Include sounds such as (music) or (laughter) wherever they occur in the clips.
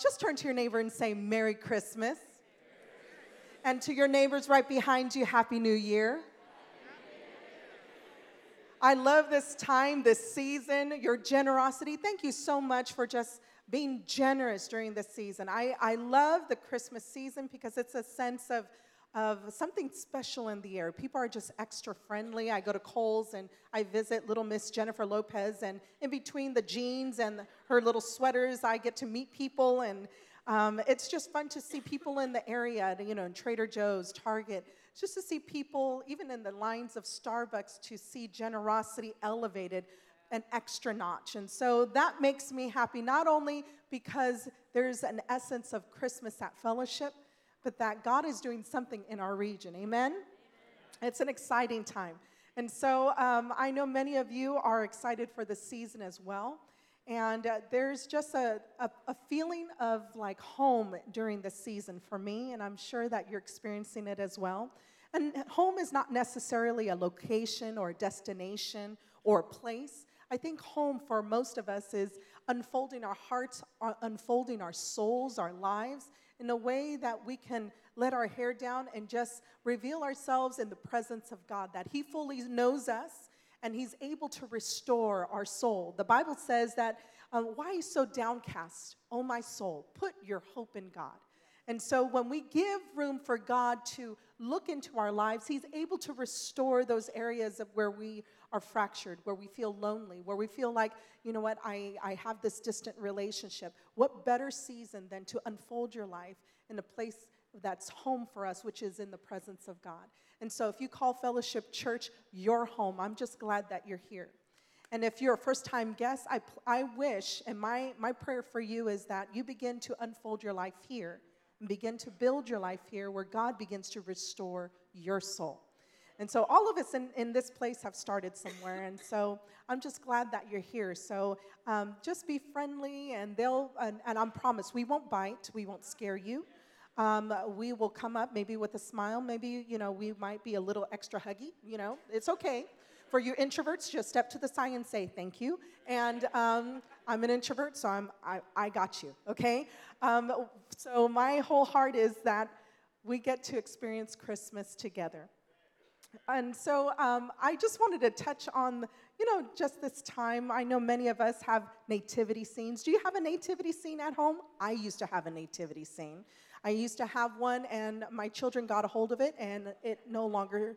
just turn to your neighbor and say, Merry Christmas. And to your neighbors right behind you, Happy New Year. I love this time, this season, your generosity. Thank you so much for just being generous during this season. I, I love the Christmas season because it's a sense of, of something special in the air. People are just extra friendly. I go to Kohl's and I visit little Miss Jennifer Lopez, and in between the jeans and her little sweaters, I get to meet people, and um, it's just fun to see people in the area, you know, in Trader Joe's, Target just to see people, even in the lines of Starbucks, to see generosity elevated an extra notch. And so that makes me happy, not only because there's an essence of Christmas at fellowship, but that God is doing something in our region. Amen? Amen. It's an exciting time. And so um, I know many of you are excited for the season as well. And uh, there's just a, a, a, feeling of like home during the season for me, and I'm sure that you're experiencing it as well. And home is not necessarily a location or a destination or a place. I think home for most of us is unfolding our hearts, uh, unfolding our souls, our lives in a way that we can let our hair down and just reveal ourselves in the presence of God, that He fully knows us and He's able to restore our soul. The Bible says that, uh, Why are you so downcast, O my soul? Put your hope in God. And so when we give room for God to look into our lives, He's able to restore those areas of where we are fractured, where we feel lonely, where we feel like, you know what, I, I have this distant relationship. What better season than to unfold your life in a place that's home for us, which is in the presence of God? And so if you call Fellowship Church your home, I'm just glad that you're here. And if you're a first time guest, I, I wish, and my, my prayer for you is that you begin to unfold your life here and begin to build your life here where God begins to restore your soul. And so all of us in, in this place have started somewhere. And so I'm just glad that you're here. So um, just be friendly, and they'll, and, and I'm promised we won't bite, we won't scare you. Um, we will come up maybe with a smile. Maybe, you know, we might be a little extra huggy, you know, it's okay. For you introverts, just step to the side and say thank you. And um, I'm an introvert, so I'm, I, I got you, okay? Um, so my whole heart is that we get to experience Christmas together. And so um, I just wanted to touch on, you know, just this time. I know many of us have nativity scenes. Do you have a nativity scene at home? I used to have a nativity scene. I used to have one, and my children got a hold of it, and it no longer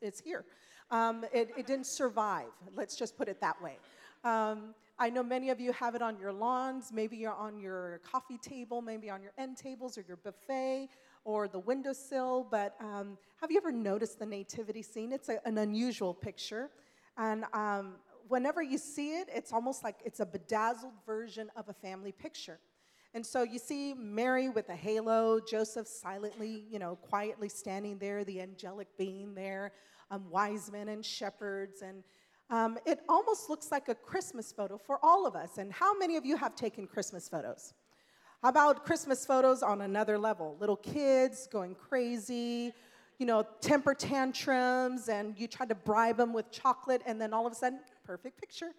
is here. Um, it, it, didn't survive, let's just put it that way. Um, I know many of you have it on your lawns, maybe you're on your coffee table, maybe on your end tables or your buffet or the windowsill, but um, have you ever noticed the nativity scene? It's a, an unusual picture. And um, whenever you see it, it's almost like it's a bedazzled version of a family picture. And so you see Mary with a halo, Joseph silently, you know, quietly standing there, the angelic being there um, wise men and shepherds. And um, it almost looks like a Christmas photo for all of us. And how many of you have taken Christmas photos? How about Christmas photos on another level? Little kids going crazy, you know, temper tantrums, and you try to bribe them with chocolate, and then all of a sudden, perfect picture.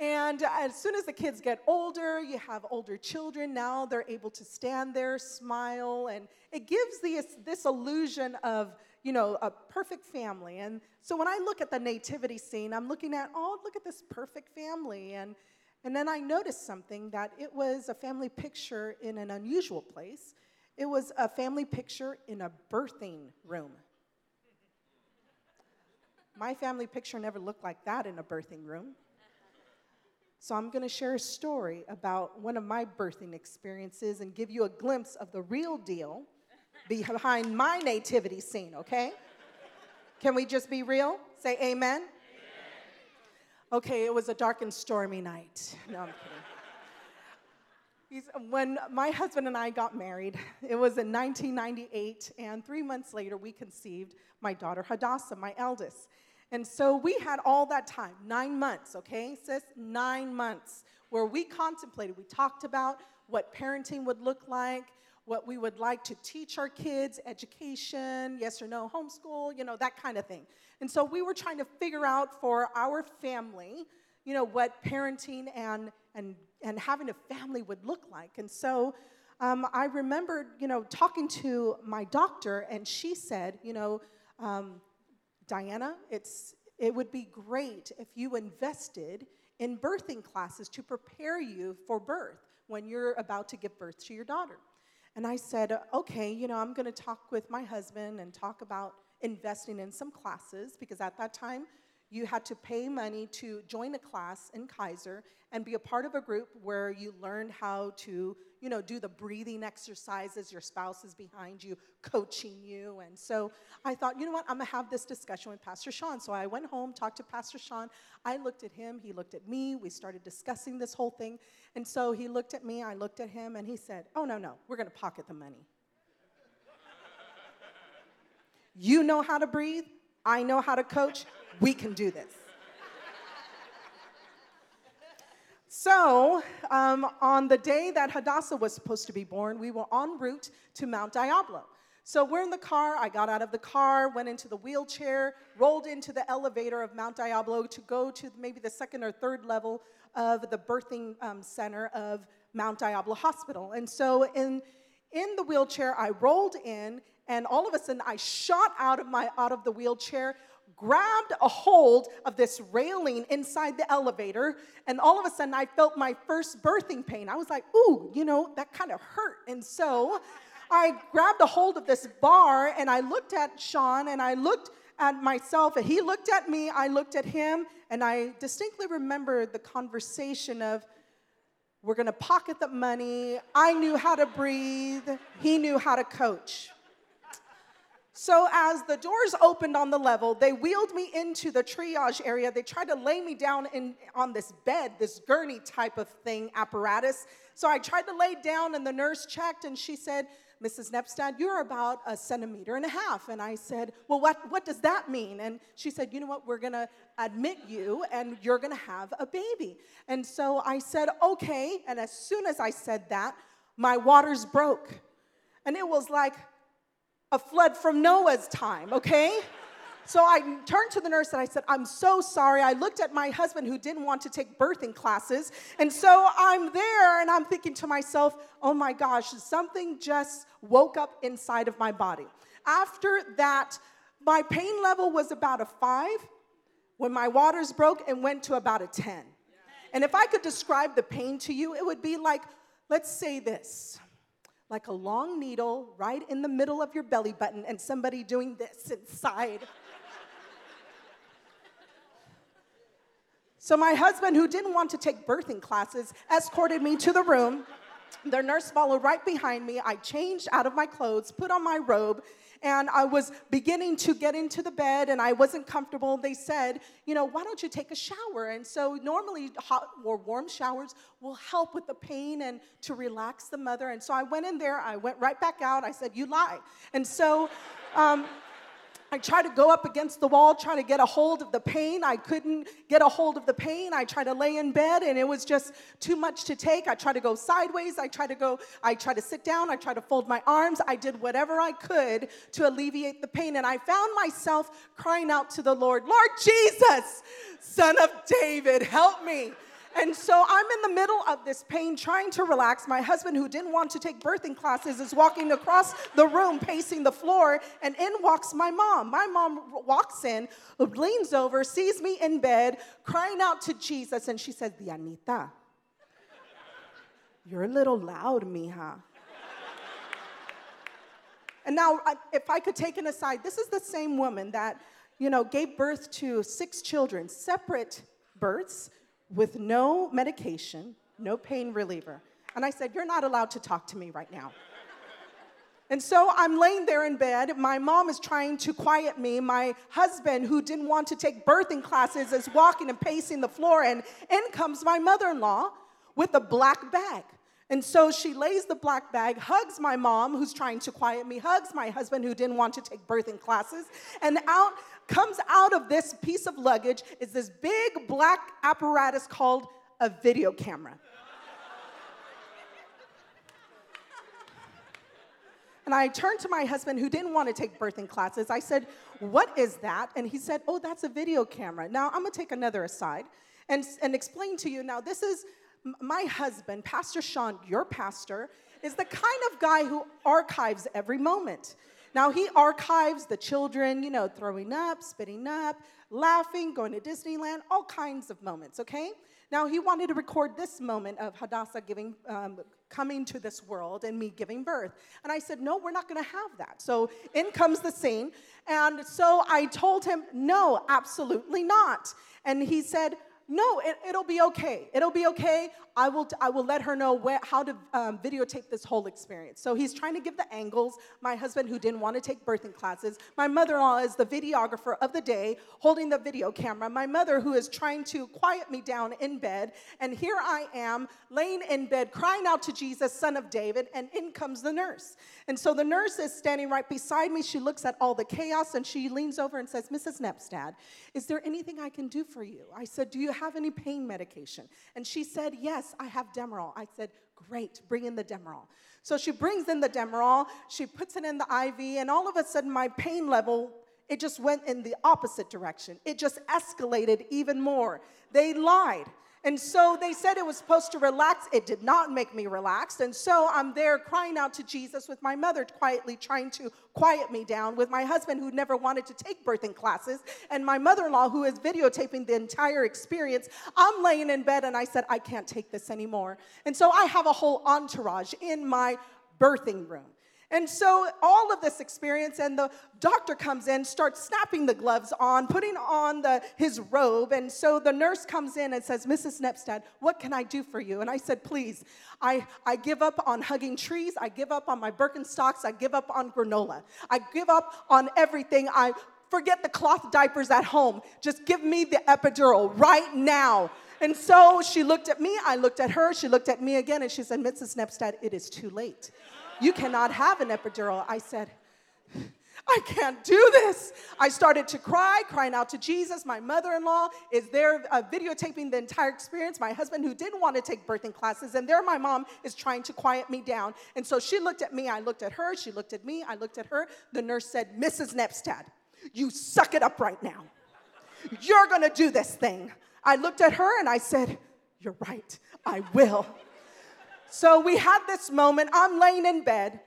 And as soon as the kids get older, you have older children. Now they're able to stand there, smile, and it gives this, this illusion of you know, a perfect family. And so when I look at the nativity scene, I'm looking at, oh, look at this perfect family. And, and then I noticed something that it was a family picture in an unusual place. It was a family picture in a birthing room. My family picture never looked like that in a birthing room. So I'm going to share a story about one of my birthing experiences and give you a glimpse of the real deal behind my nativity scene, okay? Can we just be real? Say amen. Okay, it was a dark and stormy night. No, I'm kidding. when my husband and I got married, it was in 1998, and three months later, we conceived my daughter Hadassah, my eldest. And so we had all that time, nine months, okay, sis? Nine months, where we contemplated, we talked about what parenting would look like, what we would like to teach our kids, education, yes or no, homeschool, you know, that kind of thing. And so we were trying to figure out for our family, you know, what parenting and, and and having a family would look like. And so um, I remembered, you know, talking to my doctor, and she said, you know, um, Diana, it's, it would be great if you invested in birthing classes to prepare you for birth when you're about to give birth to your daughter. And I said, okay, you know, I'm going to talk with my husband and talk about investing in some classes because at that time you had to pay money to join a class in Kaiser and be a part of a group where you learned how to, you know, do the breathing exercises. Your spouse is behind you, coaching you. And so I thought, you know what, I'm gonna have this discussion with Pastor Sean. So I went home, talked to Pastor Sean. I looked at him, he looked at me. We started discussing this whole thing. And so he looked at me, I looked at him, and he said, Oh, no, no, we're gonna pocket the money. you know how to breathe, I know how to coach we can do this. So, um, on the day that Hadassah was supposed to be born, we were en route to Mount Diablo. So, we're in the car. I got out of the car, went into the wheelchair, rolled into the elevator of Mount Diablo to go to maybe the second or third level of the birthing um, center of Mount Diablo Hospital. And so, in, in the wheelchair, I rolled in, and all of a sudden, I shot out of, my, out of the wheelchair grabbed a hold of this railing inside the elevator, and all of a sudden I felt my first birthing pain. I was like, ooh, you know, that kind of hurt. And so I grabbed a hold of this bar and I looked at Sean and I looked at myself, and he looked at me, I looked at him, and I distinctly remember the conversation of, we're gonna pocket the money. I knew how to breathe, he knew how to coach. So, as the doors opened on the level, they wheeled me into the triage area. They tried to lay me down in, on this bed, this gurney type of thing, apparatus. So, I tried to lay down, and the nurse checked, and she said, Mrs. Nepstad, you're about a centimeter and a half. And I said, Well, what, what does that mean? And she said, You know what? We're going to admit you, and you're going to have a baby. And so I said, Okay. And as soon as I said that, my waters broke. And it was like, a flood from Noah's time, okay? So I turned to the nurse and I said, I'm so sorry. I looked at my husband who didn't want to take birthing classes. And so I'm there and I'm thinking to myself, oh my gosh, something just woke up inside of my body. After that, my pain level was about a five when my waters broke and went to about a 10. And if I could describe the pain to you, it would be like, let's say this like a long needle right in the middle of your belly button and somebody doing this inside. so, my husband, who didn't want to take birthing classes, escorted me to the room. The nurse followed right behind me. I changed out of my clothes, put on my robe, and I was beginning to get into the bed and I wasn't comfortable. They said, you know, why don't you take a shower? And so normally hot or warm showers will help with the pain and to relax the mother. And so I went in there, I went right back out. I said, you lie. And so, um, I tried to go up against the wall, trying to get a hold of the pain. I couldn't get a hold of the pain. I tried to lay in bed, and it was just too much to take. I tried to go sideways. I tried to go, I tried to sit down. I tried to fold my arms. I did whatever I could to alleviate the pain. And I found myself crying out to the Lord, Lord Jesus, Son of David, help me. And so I'm in the middle of this pain, trying to relax. My husband, who didn't want to take birthing classes, is walking across the room, pacing the floor, and in walks my mom. My mom walks in, leans over, sees me in bed, crying out to Jesus, and she says, Dianita, you're a little loud, mija. And now, if I could take an aside, this is the same woman that, you know, gave birth to six children, separate births with no medication, no pain reliever. And I said, You're not allowed to talk to me right now. And so I'm laying there in bed. My mom is trying to quiet me. My husband, who didn't want to take birthing classes, is walking and pacing the floor. And in comes my mother in law with a black bag. And so she lays the black bag, hugs my mom, who's trying to quiet me, hugs my husband, who didn't want to take birthing classes, and out comes out of this piece of luggage is this big black apparatus called a video camera. (laughs) And I turned to my husband, who didn't want to take birthing classes. I said, What is that? And he said, Oh, that's a video camera. Now, I'm to take another aside and, and explain to you. Now, this is my husband, Pastor Sean, your pastor, is the kind of guy who archives every moment. Now, he archives the children, you know, throwing up, spitting up, laughing, going to Disneyland, all kinds of moments, okay? Now, he wanted to record this moment of Hadassah giving, um, coming to this world and me giving birth. And I said, No, we're not gonna have that. So in comes the scene. And so I told him, No, absolutely not. And he said, no, it, will be okay. It'll be okay. I will, I will let her know where, how to um, videotape this whole experience. So he's trying to give the angles. My husband, who didn't want to take birthing classes. My mother in law is the videographer of the day, holding the video camera. My mother, who is trying to quiet me down in bed. And here I am, laying in bed, crying out to Jesus, son of David. And in comes the nurse. And so the nurse is standing right beside me. She looks at all the chaos and she leans over and says, Mrs. Nepstad, is there anything I can do for you? I said, Do you have any pain medication? And she said, Yes, I have Demerol. I said, Great, bring in the Demerol. So she brings in the Demerol, she puts it in the IV, and all of a sudden my pain level, it just went in the opposite direction. It just escalated even more. They lied. And so they said it was supposed to relax. It did not make me relax. And so I'm there crying out to Jesus with my mother quietly trying to quiet me down, with my husband who never wanted to take birthing classes, and my mother in law who is videotaping the entire experience. I'm laying in bed and I said, I can't take this anymore. And so I have a whole entourage in my birthing room. And so all of this experience, and the doctor comes in, starts snapping the gloves on, putting on the, his robe. And so the nurse comes in and says, Mrs. Nepstad, what can I do for you? And I said, please, I, I give up on hugging trees. I give up on my Birkenstocks. I give up on granola. I give up on everything. I forget the cloth diapers at home. Just give me the epidural right now. And so she looked at me, I looked at her, she looked at me again, and she said, Mrs. Nepstad, it is too late. You cannot have an epidural. I said, I can't do this. I started to cry, crying out to Jesus. My mother in law is there uh, videotaping the entire experience. My husband, who didn't want to take birthing classes, and there my mom is trying to quiet me down. And so she looked at me, I looked at her, she looked at me, I looked at her. The nurse said, Mrs. Nepstad, you suck it up right now. You're gonna do this thing. I looked at her and I said, You're right, I will. So we had this moment. I'm laying in bed,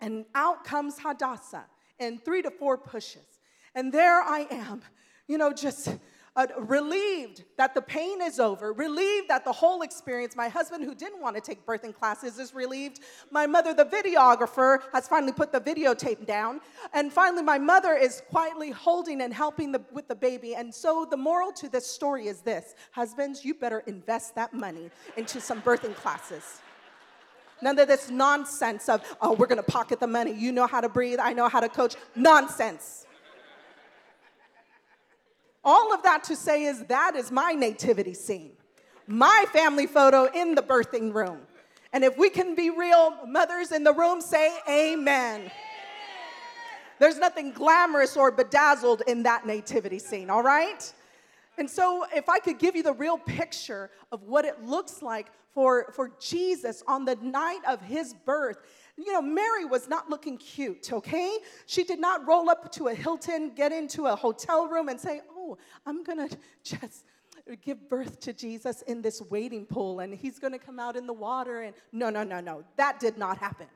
and out comes Hadassah in three to four pushes. And there I am, you know, just uh, relieved that the pain is over, relieved that the whole experience, my husband who didn't want to take birthing classes is relieved. My mother, the videographer, has finally put the videotape down. And finally, my mother is quietly holding and helping the, with the baby. And so the moral to this story is this husbands, you better invest that money into some birthing classes. None of this nonsense of, oh, we're gonna pocket the money. You know how to breathe, I know how to coach. Nonsense. All of that to say is that is my nativity scene, my family photo in the birthing room. And if we can be real mothers in the room, say amen. There's nothing glamorous or bedazzled in that nativity scene, all right? And so, if I could give you the real picture of what it looks like for, for Jesus on the night of his birth, you know, Mary was not looking cute, okay? She did not roll up to a Hilton, get into a hotel room, and say, Oh, I'm gonna (laughs) just give birth to Jesus in this waiting pool, and he's gonna come out in the water. And no, no, no, no, that did not happen.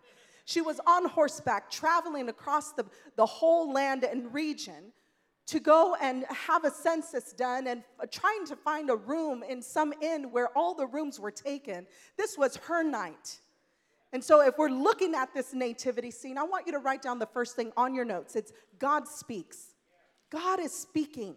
She was on horseback, traveling across the, the whole land and region to go and have a census done and trying to find a room in some inn where all the rooms were taken. This was her night. And so, if we're looking at this nativity scene, I want you to write down the first thing on your notes. It's God speaks. God is speaking.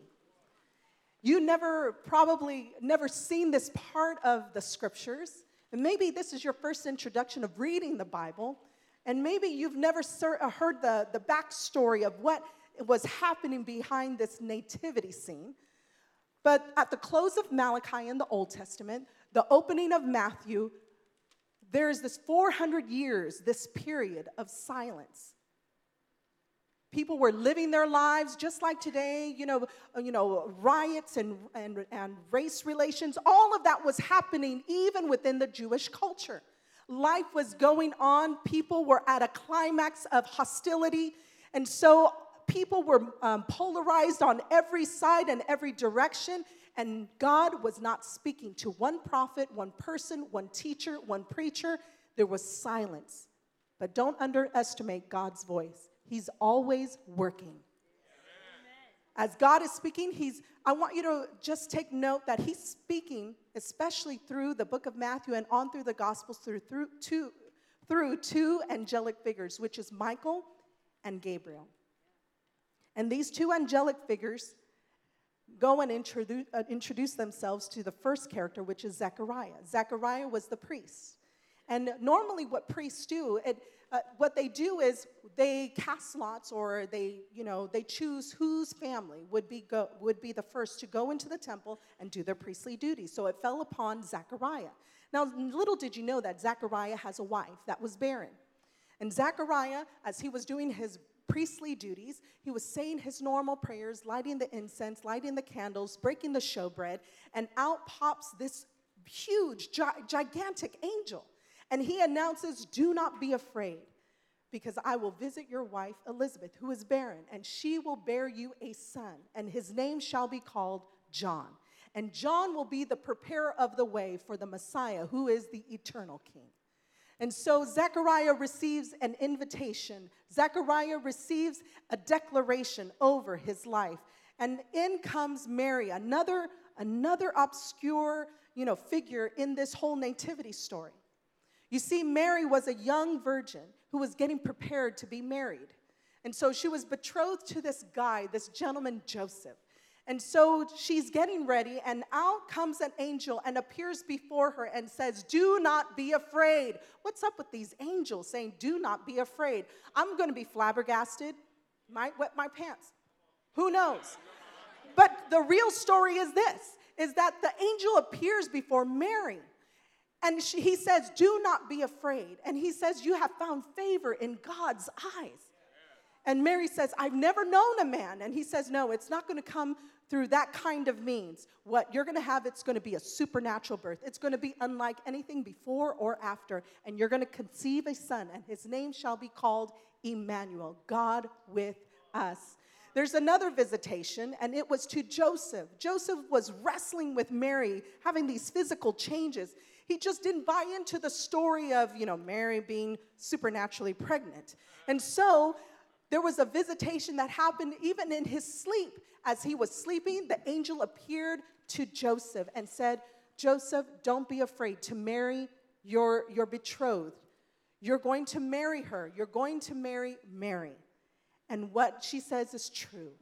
You never, probably, never seen this part of the scriptures. And maybe this is your first introduction of reading the Bible. And maybe you've never uh, heard the, the backstory of what was happening behind this nativity scene. But at the close of Malachi in the Old Testament, the opening of Matthew, there's this 400 years, this period of silence. People were living their lives just like today, you know, uh, you know riots and, and, and race relations, all of that was happening even within the Jewish culture. Life was going on, people were at a climax of hostility, and so people were um, polarized on every side and every direction. And God was not speaking to one prophet, one person, one teacher, one preacher. There was silence. But don't underestimate God's voice, He's always working. As God is speaking, He's, I want you to just take note that He's speaking, especially through the book of Matthew and on through the Gospels, through, through, two, through two angelic figures, which is Michael and Gabriel. And these two angelic figures go and introduce, uh, introduce themselves to the first character, which is Zechariah. Zechariah was the priest. And normally, what priests do, it, uh, what they do is they cast lots or they, you know, they choose whose family would be, go, would be the first to go into the temple and do their priestly duties. So it fell upon Zechariah. Now, little did you know that Zechariah has a wife that was barren. And Zechariah, as he was doing his priestly duties. He was saying his normal prayers, lighting the incense, lighting the candles, breaking the showbread, and out pops this huge, gi- gigantic angel. And he announces, Do not be afraid, because I will visit your wife, Elizabeth, who is barren, and she will bear you a son, and his name shall be called John. And John will be the preparer of the way for the Messiah, who is the eternal king. And so Zechariah receives an invitation. Zechariah receives a declaration over his life. And in comes Mary, another, another obscure you know, figure in this whole nativity story. You see, Mary was a young virgin who was getting prepared to be married. And so she was betrothed to this guy, this gentleman, Joseph. And so she's getting ready, and out comes an angel and appears before her and says, Do not be afraid. What's up with these angels saying, Do not be afraid? I'm gonna be flabbergasted, might wet my pants. Who knows? But the real story is this is that the angel appears before Mary. And she, he says, Do not be afraid. And he says, You have found favor in God's eyes. And Mary says, I've never known a man. And he says, No, it's not going to come through that kind of means. What you're going to have, it's going to be a supernatural birth. It's going to be unlike anything before or after. And you're going to conceive a son, and his name shall be called Emmanuel, God with us. There's another visitation, and it was to Joseph. Joseph was wrestling with Mary, having these physical changes. He just didn't buy into the story of, you know, Mary being supernaturally pregnant. And so there was a visitation that happened even in his sleep. As he was sleeping, the angel appeared to Joseph and said, Joseph, don't be afraid to marry your, your betrothed. You're going to marry her. You're going to marry Mary. And what she says is true.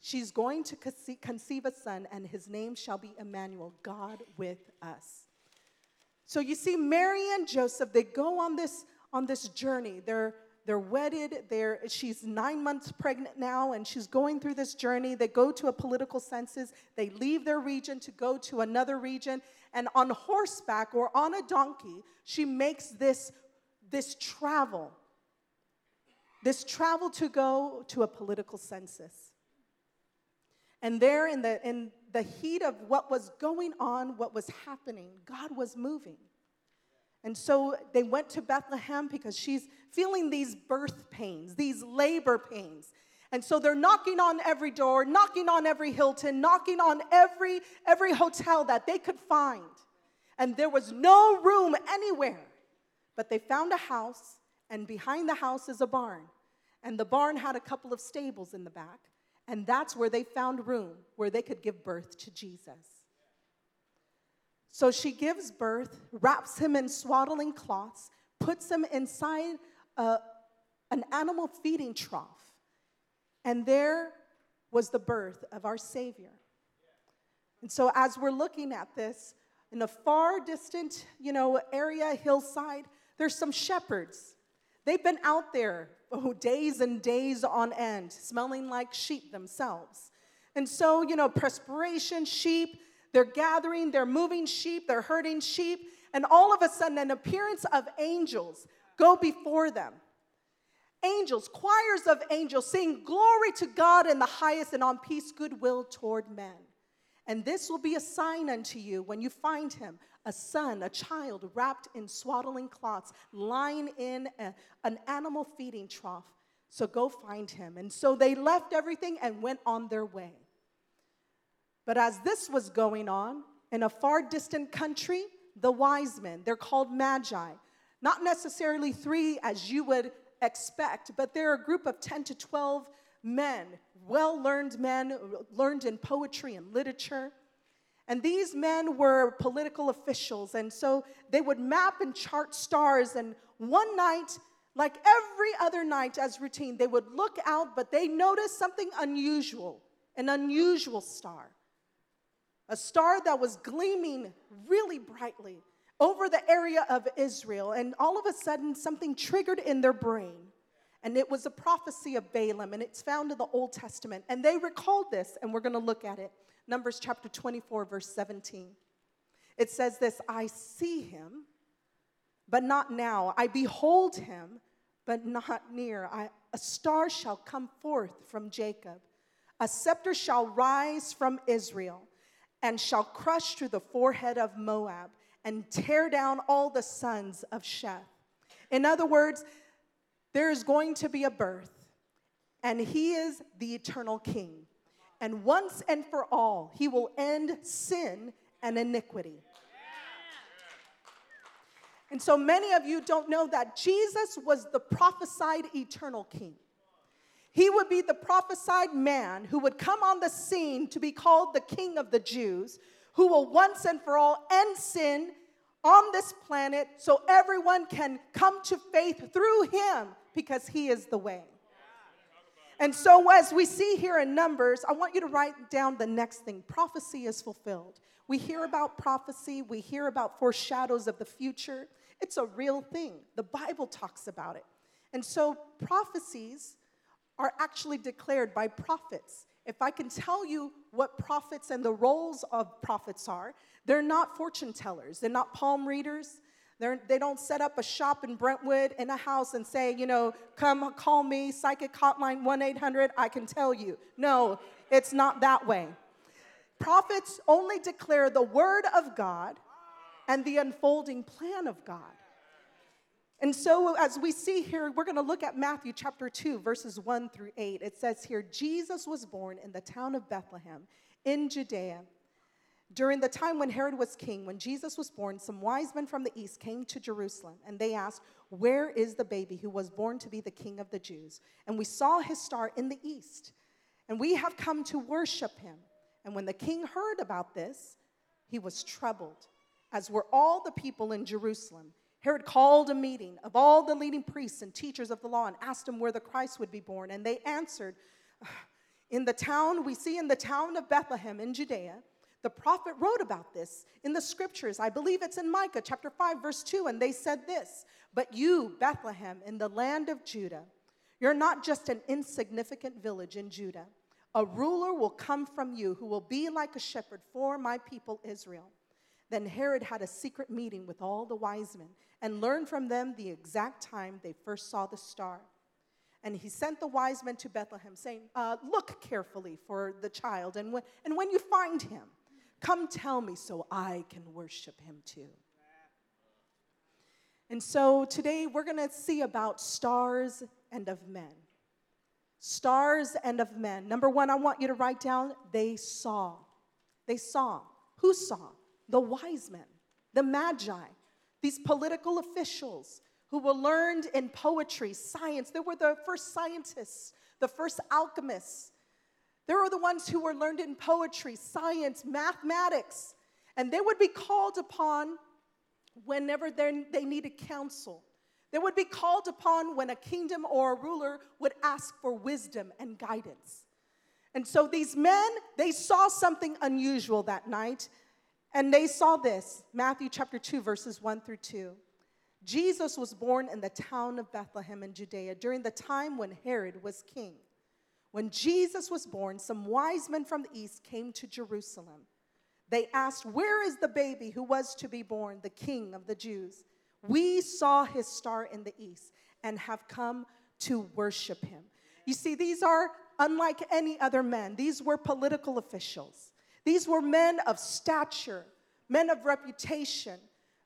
She's going to conceive a son, and his name shall be Emmanuel, God with us. So you see, Mary and Joseph, they go on this, on this journey. They're, they're wedded. They're, she's nine months pregnant now, and she's going through this journey. They go to a political census. They leave their region to go to another region. And on horseback or on a donkey, she makes this, this travel. This travel to go to a political census. And there, in the, in the heat of what was going on, what was happening, God was moving. And so they went to Bethlehem because she's feeling these birth pains, these labor pains. And so they're knocking on every door, knocking on every Hilton, knocking on every every hotel that they could find. And there was no room anywhere. But they found a house, and behind the house is a barn. And the barn had a couple of stables in the back. And that's where they found room where they could give birth to Jesus. So she gives birth, wraps him in swaddling cloths, puts him inside a, an animal feeding trough. And there was the birth of our Savior. And so, as we're looking at this, in a far distant, you know, area, hillside, there's some shepherds. They've been out there oh, days and days on end, smelling like sheep themselves. And so, you know, perspiration, sheep, they're gathering, they're moving sheep, they're herding sheep, and all of a sudden, an appearance of angels go before them. Angels, choirs of angels, sing glory to God in the highest and on peace, goodwill toward men. And this will be a sign unto you when you find him a son, a child wrapped in swaddling cloths, lying in a, an animal feeding trough. So go find him. And so they left everything and went on their way. But as this was going on, in a far distant country, the wise men, they're called magi, not necessarily three as you would expect, but they're a group of 10 to 12 men, well learned men, learned in poetry and literature. And these men were political officials, and so they would map and chart stars. And one night, like every other night as routine, they would look out, but they noticed something unusual an unusual star. A star that was gleaming really brightly over the area of Israel. And all of a sudden, something triggered in their brain. And it was a prophecy of Balaam, and it's found in the Old Testament. And they recalled this, and we're going to look at it. Numbers chapter 24, verse 17. It says this I see him, but not now. I behold him, but not near. I, a star shall come forth from Jacob, a scepter shall rise from Israel, and shall crush through the forehead of Moab and tear down all the sons of Sheth. In other words, there is going to be a birth, and he is the eternal king and once and for all, he will end sin and iniquity. And so many of you don't know that Jesus was the prophesied eternal king. He would be the prophesied man who would come on the scene to be called the king of the Jews, who will once and for all end sin on this planet so everyone can come to faith through him because he is the way. And so, as we see here in Numbers, I want you to write down the next thing prophecy is fulfilled. We hear about prophecy, we hear about foreshadows of the future. It's a real thing. The Bible talks about it. And so, prophecies are actually declared by prophets. If I can tell you what prophets and the roles of prophets are, they're not fortune tellers, they're not palm readers, they're, they do not set up a shop in Brentwood in a house and say, you know, come call me, psychic hotline 1 800, I can tell you. No, it's not that way. Prophets only declare the word of God and the unfolding plan of God. And so, as we see here, we're going to look at Matthew chapter 2, verses 1 through 8. It says here Jesus was born in the town of Bethlehem in Judea during the time when Herod was king, when Jesus was born, some wise men from the east came to Jerusalem and they asked, Where is the baby who was born to be the king of the Jews? And we saw his star in the east, and we have come to worship him. And when the king heard about this, he was troubled, as were all the people in Jerusalem. Herod called a meeting of all the leading priests and teachers of the law and asked them where the Christ would be born. And they answered, ah, In the town, we see in the town of Bethlehem in Judea the prophet wrote about this in the scriptures. I believe it's in Micah chapter 5, verse 2, and they said this But you, Bethlehem, in the land of Judah, you're not just an insignificant village in Judah. A ruler will come from you who will be like a shepherd for my people Israel. Then Herod had a secret meeting with all the wise men and learned from them the exact time they first saw the star. And he sent the wise men to Bethlehem, saying, uh, Look carefully for the child, and and when you find him, Come tell me so I can worship him too. And so today we're going to see about stars and of men. Stars and of men. Number one, I want you to write down they saw. They saw. Who saw? The wise men, the magi, these political officials who were learned in poetry, science. They were the first scientists, the first alchemists, they were the ones who were learned in poetry, science, mathematics, and they would be called upon whenever they needed counsel. They would be called upon when a kingdom or a ruler would ask for wisdom and guidance. And so these men, they saw something unusual that night, and they saw this Matthew chapter 2, verses 1 through 2. Jesus was born in the town of Bethlehem in Judea during the time when Herod was king. When Jesus was born, some wise men from the east came to Jerusalem. They asked, Where is the baby who was to be born, the king of the Jews? We saw his star in the east and have come to worship him. You see, these are unlike any other men, these were political officials. These were men of stature, men of reputation,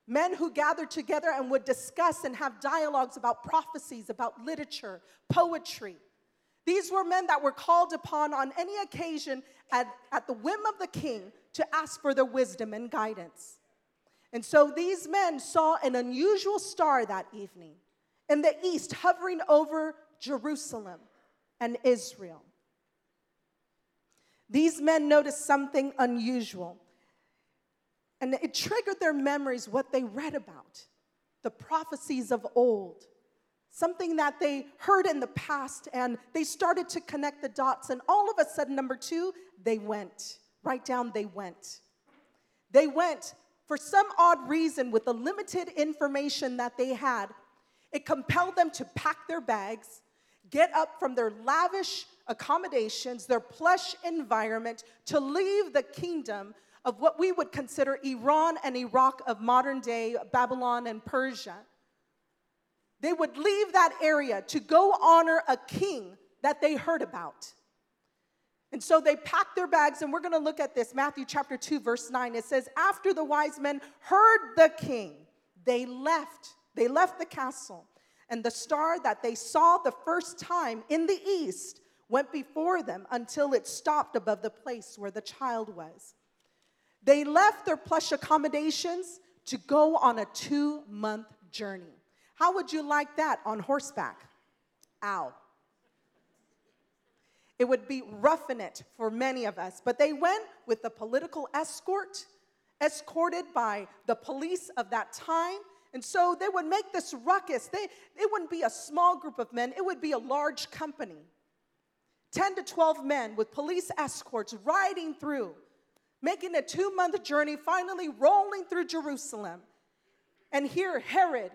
men who gathered together and would discuss and have dialogues about prophecies, about literature, poetry. These were men that were called upon on any occasion at, at the whim of the king to ask for their wisdom and guidance. And so these men saw an unusual star that evening in the east hovering over Jerusalem and Israel. These men noticed something unusual. And it triggered their memories what they read about the prophecies of old, something that they heard in the past, and they started to connect the dots. And all of a sudden, number two, they went. Write down, they went. They went for some odd reason with the limited information that they had. It compelled them to pack their bags, get up from their lavish accommodations, their plush environment, to leave the kingdom of what we would consider Iran and Iraq of modern day Babylon and Persia. They would leave that area to go honor a king that they heard about. And so they packed their bags, and we're gonna look at this Matthew chapter 2, verse 9. It says, After the wise men heard the king, they left. They left the castle, and the star that they saw the first time in the east went before them until it stopped above the place where the child was. They left their plush accommodations to go on a two month journey. How would you like that on horseback? Ow. It would be roughing it for many of us, but they went with the political escort, escorted by the police of that time. And so they would make this ruckus. They, it wouldn't be a small group of men, it would be a large company. 10 to 12 men with police escorts riding through making a two month journey, finally rolling through Jerusalem. And here, Herod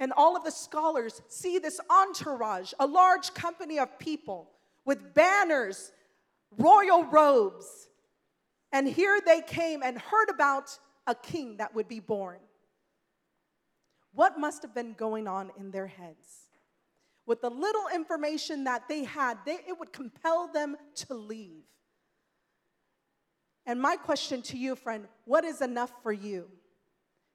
and all of the scholars see this entourage, a large company of people with banners, royal robes. And here they came and heard about a king that would be born. What must have been going on in their heads? With the little information that they had, they, it would compel them to leave. And my question to you, friend, what is enough for you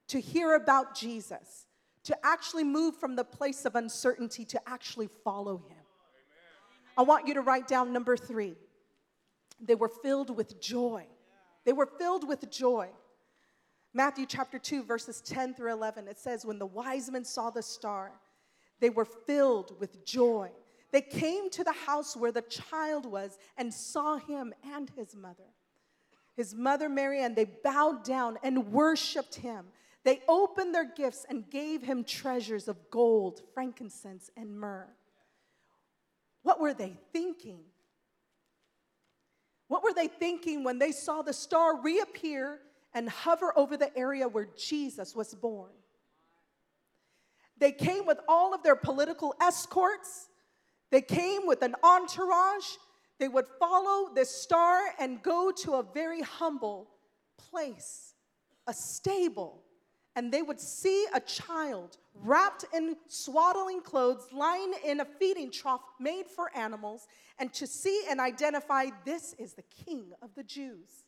to hear about Jesus, to actually move from the place of uncertainty to actually follow him? I want you to write down number three. They were filled with joy. They were filled with joy. Matthew chapter 2, verses 10 through 11, it says, When the wise men saw the star, they were filled with joy. They came to the house where the child was and saw him and his mother his mother Mary, and they bowed down and worshiped him. They opened their gifts and gave him treasures of gold, frankincense, and myrrh. What were they thinking? What were they thinking when they saw the star reappear and hover over the area where Jesus was born? They came with all of their political escorts, they came with an entourage, they would follow this star and go to a very humble place, a stable, and they would see a child wrapped in swaddling clothes lying in a feeding trough made for animals, and to see and identify this is the king of the Jews.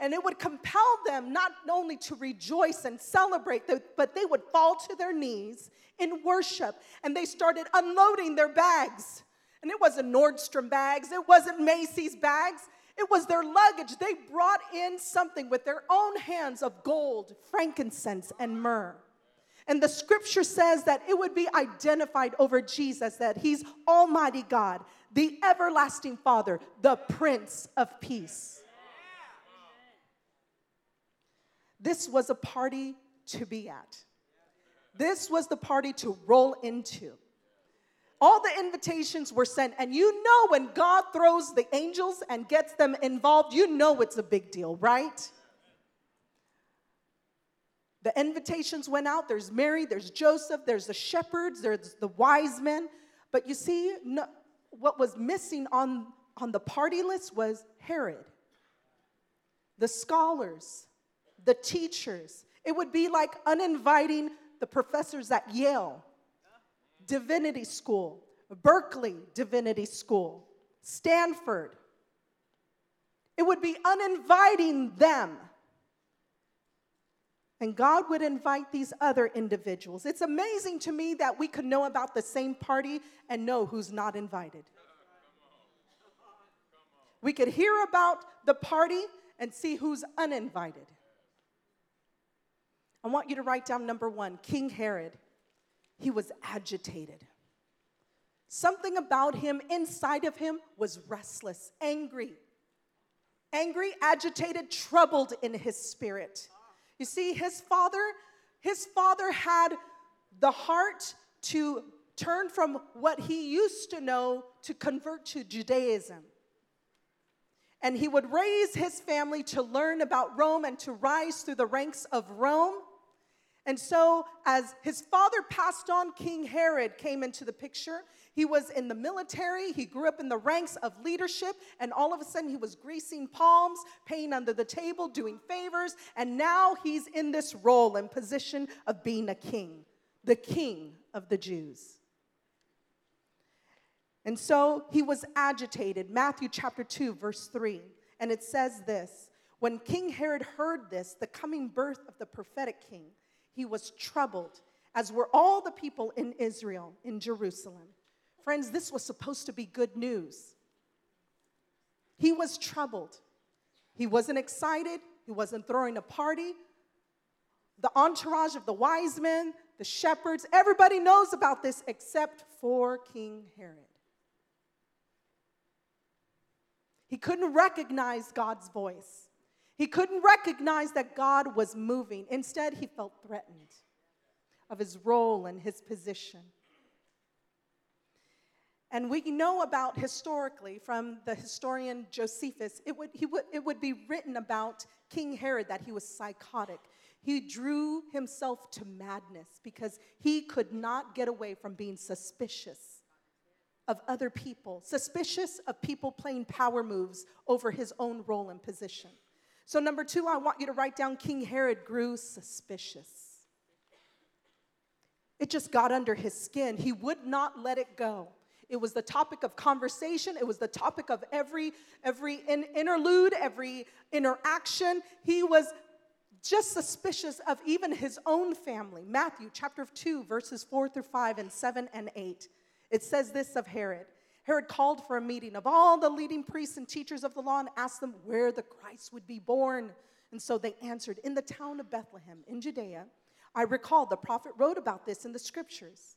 And it would compel them not only to rejoice and celebrate, but they would fall to their knees in worship and they started unloading their bags and it wasn't Nordstrom bags, it wasn't Macy's bags, it was their luggage. They brought in something with their own hands of gold, frankincense, and myrrh. And the scripture says that it would be identified over Jesus that he's Almighty God, the everlasting Father, the Prince of Peace. This was a party to be at. This was the party to roll into all the invitations were sent. And you know, when God throws the angels and gets them involved, you know it's a big deal, right? The invitations went out. There's Mary, there's Joseph, there's the shepherds, there's the wise men. But you see, no, what was missing on, on the party list was Herod, the scholars, the teachers. It would be like uninviting the professors at Yale Divinity School, Berkeley Divinity School, Stanford. It would be uninviting them. And God would invite these other individuals. It's amazing to me that we could know about the same party and know who's not invited. We could hear about the party and see who's uninvited. I want you to write down number one King Herod. He was agitated. Something about him, inside of him, was restless, angry. Angry, agitated, troubled in his spirit. You see, his father, his father had the heart to turn from what he used to know to convert to Judaism. And he would raise his family to learn about Rome and to rise through the ranks of Rome. And so, as his father passed on, King Herod came into the picture. He was in the military, he grew up in the ranks of leadership, and all of a sudden he was greasing palms, paying under the table, doing favors, and now he's in this role and position of being a king, the king of the Jews. And so he was agitated. Matthew chapter 2, verse 3. And it says this When King Herod heard this, the coming birth of the prophetic king, he was troubled, as were all the people in Israel, in Jerusalem. Friends, this was supposed to be good news. He was troubled. He wasn't excited. He wasn't throwing a party. The entourage of the wise men, the shepherds, everybody knows about this except for King Herod. He couldn't recognize God's voice. He couldn't recognize that God was moving. Instead, he felt threatened of his role and his position. And we know about historically from the historian Josephus, it would, he would, it would be written about King Herod that he was psychotic. He drew himself to madness because he could not get away from being suspicious of other people, suspicious of people playing power moves over his own role and position. So, number two, I want you to write down King Herod grew suspicious. It just got under his skin. He would not let it go. It was the topic of conversation. It was the topic of every every in, interlude, every interaction. He was just suspicious of even his own family. Matthew chapter 2 verses 4 through 5 and 7 and 8. It says this of Herod Herod called for a meeting of all the leading priests and teachers of the law and asked them where the Christ would be born. And so they answered, In the town of Bethlehem in Judea. I recall the prophet wrote about this in the scriptures.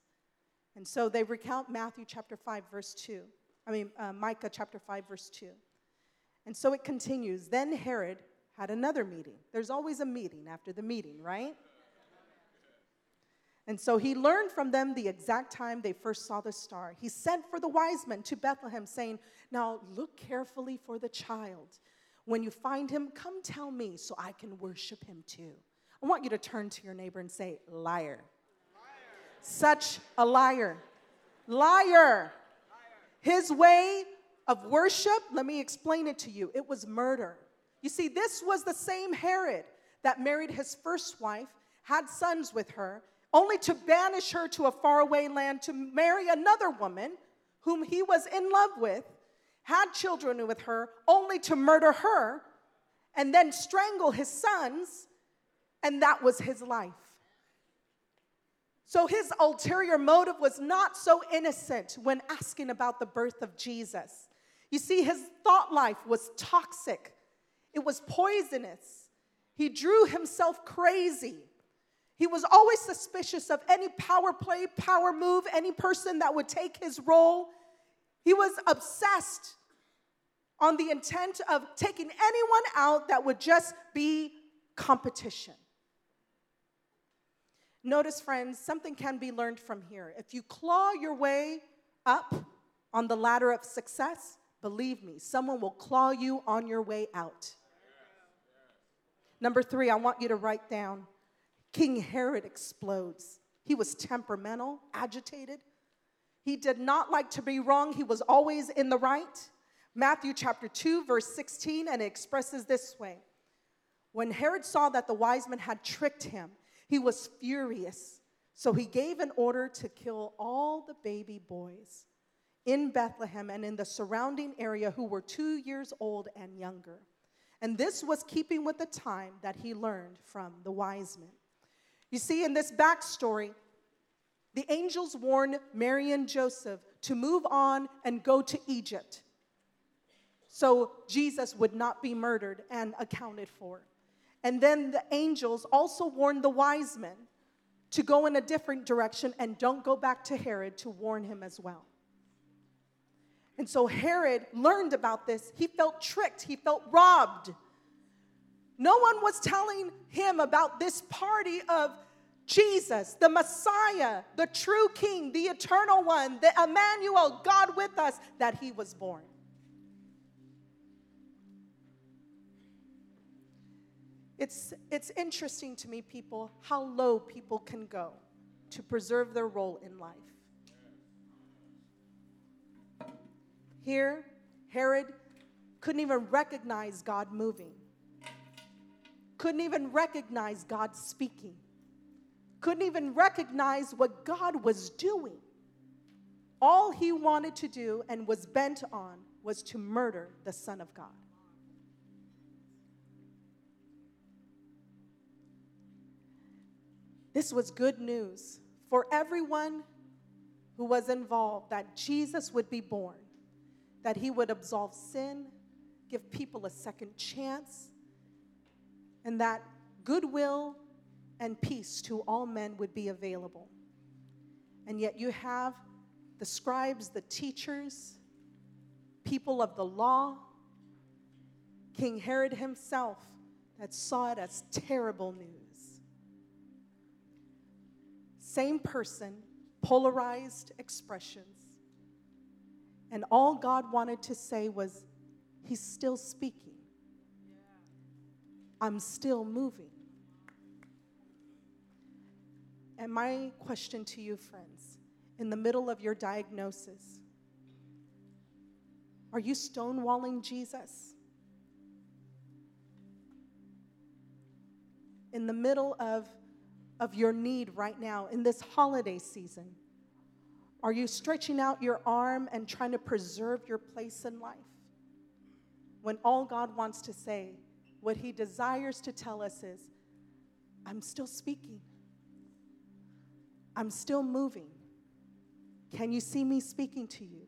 And so they recount Matthew chapter 5, verse 2. I mean, uh, Micah chapter 5, verse 2. And so it continues. Then Herod had another meeting. There's always a meeting after the meeting, right? And so he learned from them the exact time they first saw the star. He sent for the wise men to Bethlehem, saying, Now look carefully for the child. When you find him, come tell me so I can worship him too. I want you to turn to your neighbor and say, Liar. liar. Such a liar. Liar. liar. His way of worship, let me explain it to you. It was murder. You see, this was the same Herod that married his first wife, had sons with her, only to banish her to a faraway land to marry another woman whom he was in love with, had children with her, only to murder her and then strangle his sons, and that was his life. So his ulterior motive was not so innocent when asking about the birth of Jesus. You see, his thought life was toxic, it was poisonous. He drew himself crazy. He was always suspicious of any power play, power move, any person that would take his role. He was obsessed on the intent of taking anyone out that would just be competition. Notice, friends, something can be learned from here. If you claw your way up on the ladder of success, believe me, someone will claw you on your way out. Number three, I want you to write down King Herod explodes. He was temperamental, agitated. He did not like to be wrong, he was always in the right. Matthew chapter 2, verse 16, and it expresses this way When Herod saw that the wise men had tricked him, he was furious. So he gave an order to kill all the baby boys in Bethlehem and in the surrounding area who were two years old and younger. And this was keeping with the time that he learned from the wise men. You see, in this backstory, the angels warn Mary and Joseph to move on and go to Egypt. so Jesus would not be murdered and accounted for. And then the angels also warn the wise men to go in a different direction and don't go back to Herod to warn him as well. And so Herod learned about this. He felt tricked, he felt robbed. No one was telling him about this party of Jesus, the Messiah, the true King, the eternal one, the Emmanuel, God with us, that he was born. It's, it's interesting to me, people, how low people can go to preserve their role in life. Here, Herod couldn't even recognize God moving, couldn't even recognize God speaking, couldn't even recognize what God was doing. All he wanted to do and was bent on was to murder the Son of God. This was good news for everyone who was involved that Jesus would be born, that he would absolve sin, give people a second chance, and that goodwill and peace to all men would be available. And yet you have the scribes, the teachers, people of the law, King Herod himself that saw it as terrible news. Same person, polarized expressions. And all God wanted to say was, He's still speaking. I'm still moving. And my question to you, friends, in the middle of your diagnosis, are you stonewalling Jesus? In the middle of of your need right now in this holiday season? Are you stretching out your arm and trying to preserve your place in life? When all God wants to say, what He desires to tell us is, I'm still speaking, I'm still moving. Can you see me speaking to you?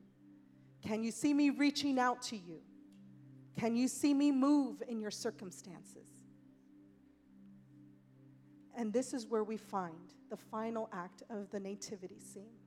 Can you see me reaching out to you? Can you see me move in your circumstances? And this is where we find the final act of the nativity scene.